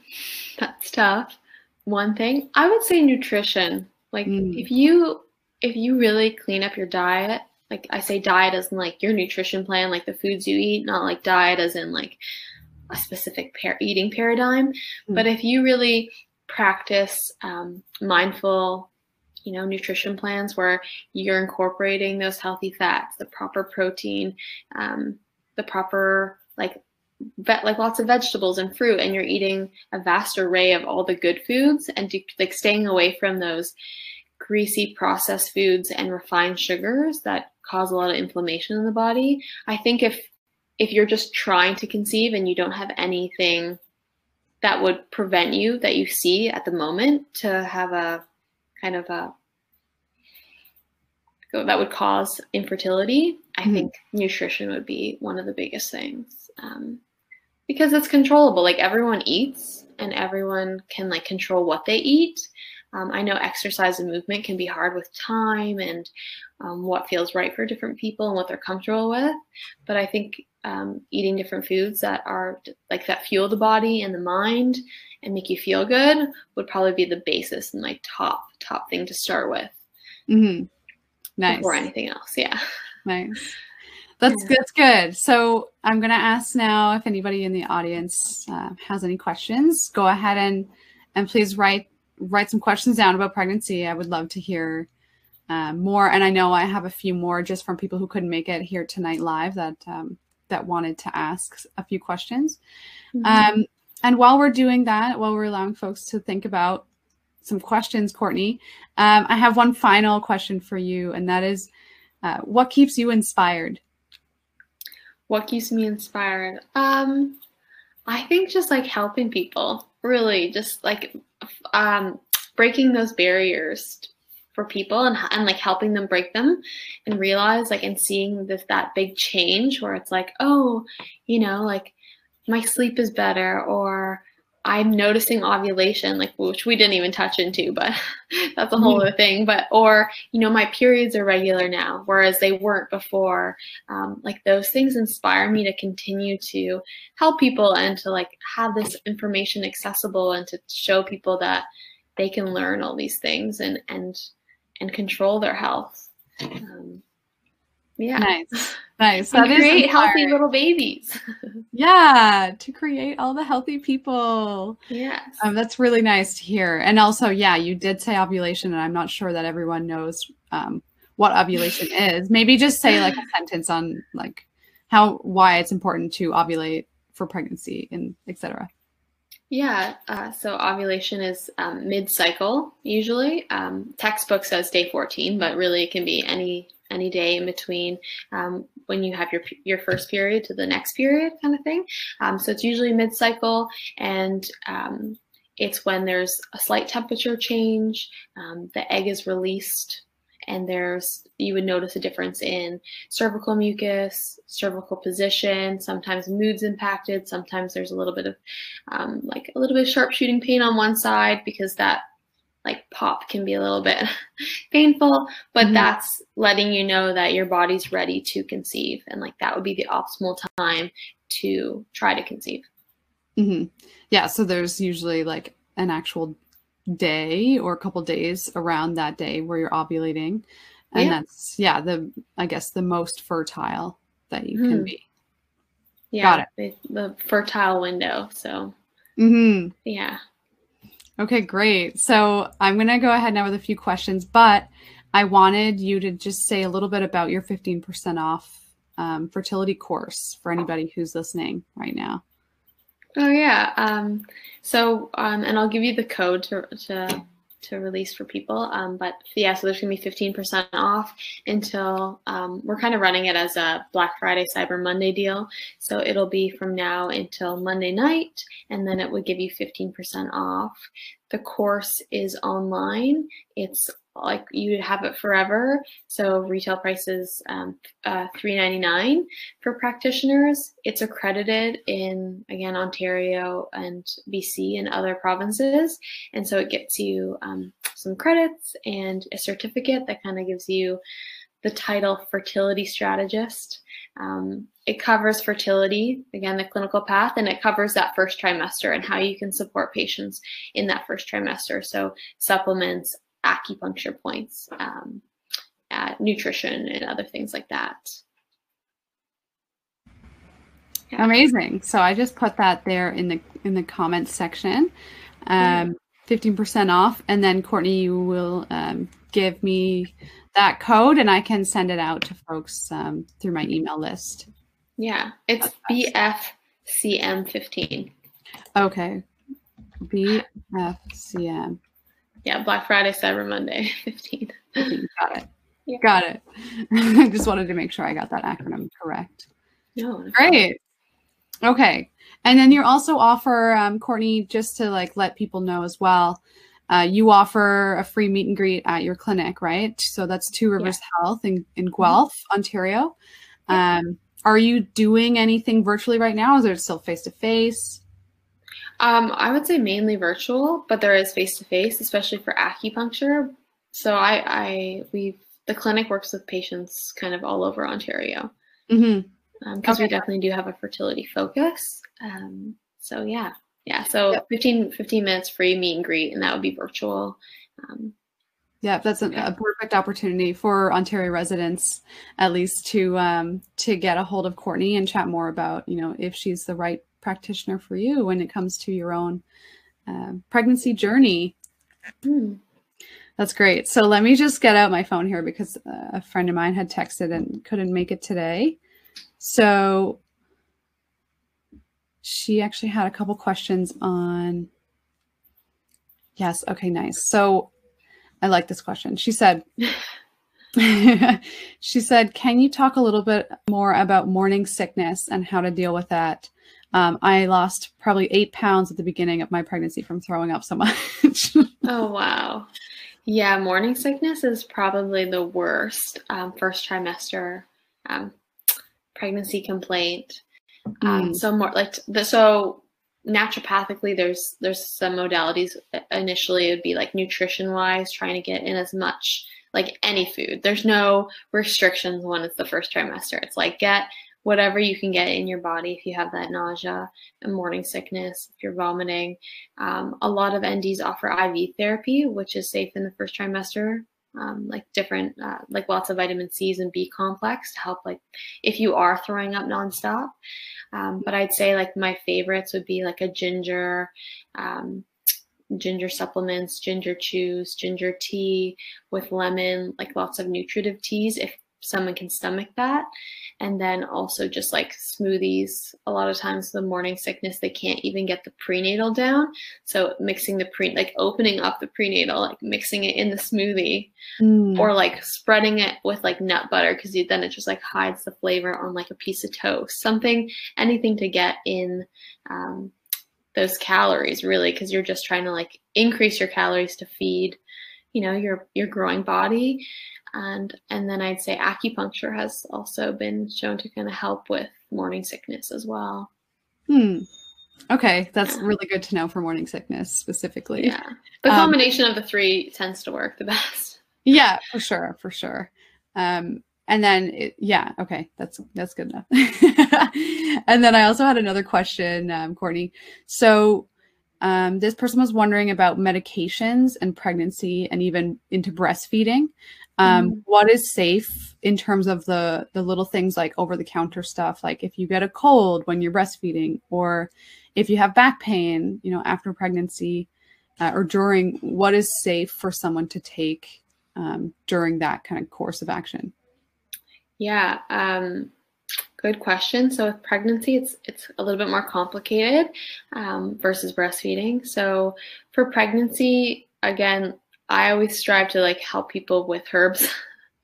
that's tough. One thing I would say nutrition. Like mm. if you if you really clean up your diet, like I say diet as in like your nutrition plan, like the foods you eat, not like diet as in like a specific par- eating paradigm. Mm. But if you really practice um, mindful, you know, nutrition plans where you're incorporating those healthy fats, the proper protein, um, the proper like like lots of vegetables and fruit and you're eating a vast array of all the good foods and do, like staying away from those greasy processed foods and refined sugars that cause a lot of inflammation in the body i think if if you're just trying to conceive and you don't have anything that would prevent you that you see at the moment to have a kind of a that would cause infertility i mm-hmm. think nutrition would be one of the biggest things um, because it's controllable. Like everyone eats and everyone can like control what they eat. Um, I know exercise and movement can be hard with time and um, what feels right for different people and what they're comfortable with. But I think um, eating different foods that are like that fuel the body and the mind and make you feel good would probably be the basis and like top top thing to start with. Mm-hmm. Nice. Before anything else, yeah. Nice. That's yeah. that's good. So I'm gonna ask now if anybody in the audience uh, has any questions. Go ahead and and please write write some questions down about pregnancy. I would love to hear uh, more. And I know I have a few more just from people who couldn't make it here tonight live that um, that wanted to ask a few questions. Mm-hmm. Um, and while we're doing that, while we're allowing folks to think about some questions, Courtney, um, I have one final question for you, and that is, uh, what keeps you inspired? what keeps me inspired? Um, I think just like helping people, really, just like um, breaking those barriers for people and, and like helping them break them and realize like and seeing this that big change where it's like oh you know like my sleep is better or I'm noticing ovulation, like which we didn't even touch into, but that's a whole mm-hmm. other thing. But or you know, my periods are regular now, whereas they weren't before. Um, like those things inspire me to continue to help people and to like have this information accessible and to show people that they can learn all these things and and and control their health. Um, yeah. Nice. Nice. That create healthy little babies. yeah, to create all the healthy people. Yes. Um, that's really nice to hear. And also, yeah, you did say ovulation, and I'm not sure that everyone knows um, what ovulation is. Maybe just say like a sentence on like how why it's important to ovulate for pregnancy and etc. Yeah, uh, so ovulation is um, mid-cycle usually. Um, textbook says day 14, but really it can be any any day in between. Um, when you have your your first period to the next period kind of thing. Um, so it's usually mid cycle, and um, it's when there's a slight temperature change, um, the egg is released, and there's you would notice a difference in cervical mucus, cervical position. Sometimes mood's impacted. Sometimes there's a little bit of um, like a little bit of sharp shooting pain on one side because that like pop can be a little bit painful, but mm-hmm. that's letting you know that your body's ready to conceive, and like that would be the optimal time to try to conceive. Mm-hmm. Yeah, so there's usually like an actual day or a couple days around that day where you're ovulating, and yeah. that's yeah the I guess the most fertile that you mm-hmm. can be. Yeah, Got it. The, the fertile window. So mm-hmm. yeah. Okay, great. So I'm going to go ahead now with a few questions, but I wanted you to just say a little bit about your 15% off um, fertility course for anybody who's listening right now. Oh yeah. Um, so um, and I'll give you the code to to to release for people. Um, but yeah, so there's gonna be 15% off until um, we're kind of running it as a Black Friday Cyber Monday deal. So it'll be from now until Monday night, and then it would give you 15% off. The course is online. It's like you have it forever. So retail prices um, uh, for practitioners. It's accredited in again Ontario and BC and other provinces, and so it gets you um, some credits and a certificate that kind of gives you the title fertility strategist. Um, it covers fertility, again, the clinical path, and it covers that first trimester and how you can support patients in that first trimester. So, supplements, acupuncture points, um, nutrition, and other things like that. Yeah. Amazing. So I just put that there in the in the comments section. Um, 15% off. And then Courtney, you will um, give me that code and I can send it out to folks um, through my email list. Yeah, it's BFCM15. Okay. BFCM yeah, Black Friday, Cyber Monday, 15. got it. Yeah. Got it. I just wanted to make sure I got that acronym correct. No. Great. Okay. And then you also offer, um, Courtney, just to like let people know as well, uh, you offer a free meet and greet at your clinic, right? So that's Two Rivers yeah. Health in, in mm-hmm. Guelph, mm-hmm. Ontario. Yeah. Um, are you doing anything virtually right now? Is it still face to face? Um, I would say mainly virtual, but there is face to face, especially for acupuncture. So I, I, we, the clinic works with patients kind of all over Ontario. Because mm-hmm. um, okay. we definitely do have a fertility focus. Um, so yeah, yeah. So yep. 15, 15 minutes free meet and greet, and that would be virtual. Um, yeah, that's a, a, perfect opportunity for Ontario residents, at least to um, to get a hold of Courtney and chat more about, you know, if she's the right practitioner for you when it comes to your own uh, pregnancy journey. Mm. That's great. So let me just get out my phone here because uh, a friend of mine had texted and couldn't make it today. So she actually had a couple questions on. Yes. Okay. Nice. So I like this question. She said, she said, Can you talk a little bit more about morning sickness and how to deal with that? Um, I lost probably eight pounds at the beginning of my pregnancy from throwing up so much. oh, wow. Yeah, morning sickness is probably the worst um, first trimester um, pregnancy complaint. Mm. so more like the, so naturopathically there's there's some modalities initially it would be like nutrition wise trying to get in as much like any food there's no restrictions when it's the first trimester it's like get whatever you can get in your body if you have that nausea and morning sickness, if you're vomiting. Um, a lot of NDs offer IV therapy, which is safe in the first trimester. Um, like different, uh, like lots of vitamin C's and B complex to help, like if you are throwing up nonstop. Um, but I'd say like my favorites would be like a ginger, um, ginger supplements, ginger chews, ginger tea with lemon, like lots of nutritive teas. If someone can stomach that. And then also just like smoothies. A lot of times the morning sickness they can't even get the prenatal down. So mixing the pre like opening up the prenatal like mixing it in the smoothie mm. or like spreading it with like nut butter because then it just like hides the flavor on like a piece of toast. Something anything to get in um, those calories really because you're just trying to like increase your calories to feed you know your your growing body and and then I'd say acupuncture has also been shown to kind of help with morning sickness as well. Hmm. Okay, that's yeah. really good to know for morning sickness specifically. Yeah, the um, combination um, of the three tends to work the best. Yeah, for sure, for sure. Um, and then it, yeah, okay, that's that's good enough. and then I also had another question, um, Courtney. So um, this person was wondering about medications and pregnancy and even into breastfeeding. Um, mm. What is safe in terms of the the little things like over the counter stuff, like if you get a cold when you're breastfeeding, or if you have back pain, you know, after pregnancy uh, or during, what is safe for someone to take um, during that kind of course of action? Yeah, um, good question. So with pregnancy, it's it's a little bit more complicated um, versus breastfeeding. So for pregnancy, again, I always strive to like help people with herbs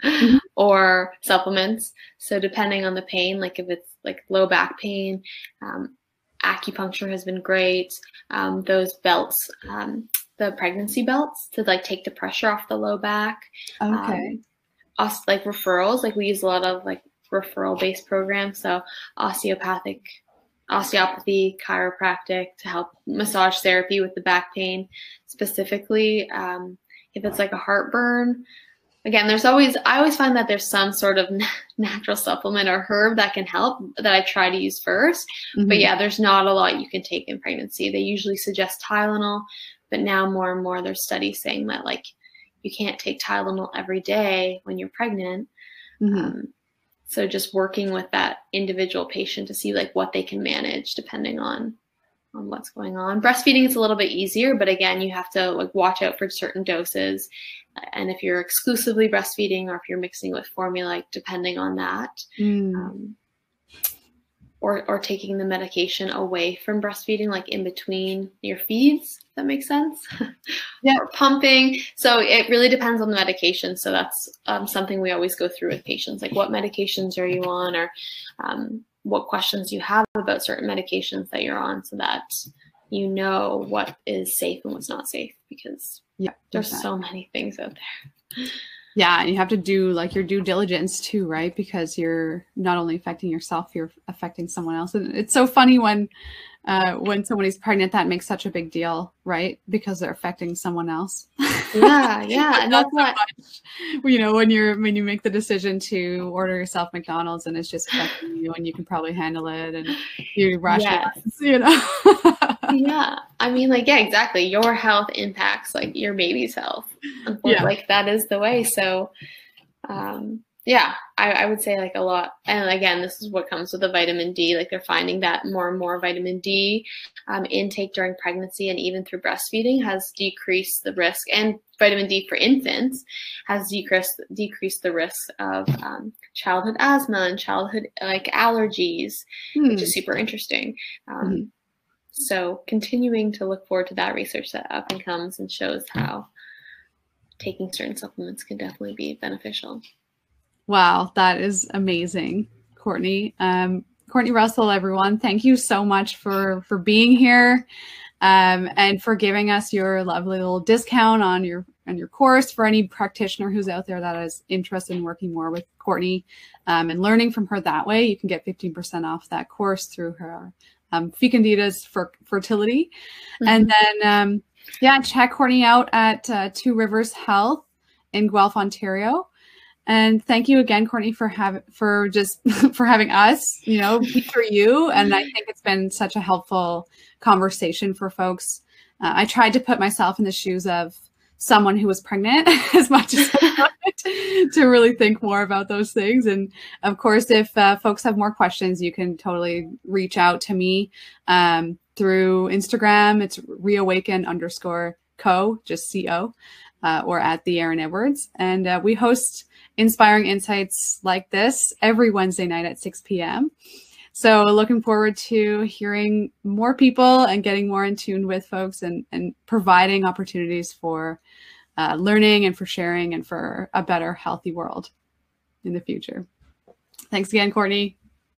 mm-hmm. or supplements. So depending on the pain, like if it's like low back pain, um, acupuncture has been great. Um, those belts, um, the pregnancy belts to like take the pressure off the low back. Okay. Um, us like referrals, like we use a lot of like referral based programs. So osteopathic osteopathy, chiropractic to help massage therapy with the back pain specifically. Um, if it's like a heartburn, again, there's always, I always find that there's some sort of natural supplement or herb that can help that I try to use 1st mm-hmm. But yeah, there's not a lot you can take in pregnancy. They usually suggest Tylenol, but now more and more there's studies saying that like you can't take Tylenol every day when you're pregnant. Mm-hmm. Um, so just working with that individual patient to see like what they can manage depending on on what's going on. Breastfeeding is a little bit easier, but again, you have to like watch out for certain doses. And if you're exclusively breastfeeding or if you're mixing with formula, like depending on that. Mm. Um, or, or taking the medication away from breastfeeding, like in between your feeds. that makes sense. Yeah. or pumping. So it really depends on the medication. So that's um, something we always go through with patients, like what medications are you on, or um, what questions you have about certain medications that you're on so that you know what is safe and what's not safe because yeah, there's so many things out there. Yeah, and you have to do like your due diligence too, right? Because you're not only affecting yourself, you're affecting someone else. And it's so funny when uh, when somebody's pregnant, that makes such a big deal, right? Because they're affecting someone else. Yeah, yeah, and that's what you know when you're when you make the decision to order yourself McDonald's and it's just affecting you, and you can probably handle it, and you rush yes. it, you know. yeah, I mean, like, yeah, exactly. Your health impacts like your baby's health. Yeah. Like that is the way. So, um, yeah, I, I, would say like a lot. And again, this is what comes with the vitamin D. Like they're finding that more and more vitamin D um, intake during pregnancy and even through breastfeeding has decreased the risk. And vitamin D for infants has decreased decreased the risk of um, childhood asthma and childhood like allergies, hmm. which is super interesting. Um, hmm. So continuing to look forward to that research that up and comes and shows how taking certain supplements can definitely be beneficial. Wow, that is amazing, Courtney. Um, Courtney Russell, everyone, thank you so much for for being here um, and for giving us your lovely little discount on your on your course for any practitioner who's out there that is interested in working more with Courtney um, and learning from her that way. You can get 15% off that course through her um, Fecunditas for fertility. Mm-hmm. And then, um, yeah, check Courtney out at uh, Two Rivers Health in Guelph, Ontario. And thank you again, Courtney, for having for just for having us, you know, for you. And I think it's been such a helpful conversation for folks. Uh, I tried to put myself in the shoes of someone who was pregnant as much as I could to really think more about those things. And of course, if uh, folks have more questions, you can totally reach out to me um, through Instagram. It's reawaken underscore co, just co, uh, or at the Erin Edwards. And uh, we host inspiring insights like this every Wednesday night at 6 p.m. So looking forward to hearing more people and getting more in tune with folks and, and providing opportunities for uh, learning and for sharing and for a better, healthy world in the future. Thanks again, Courtney.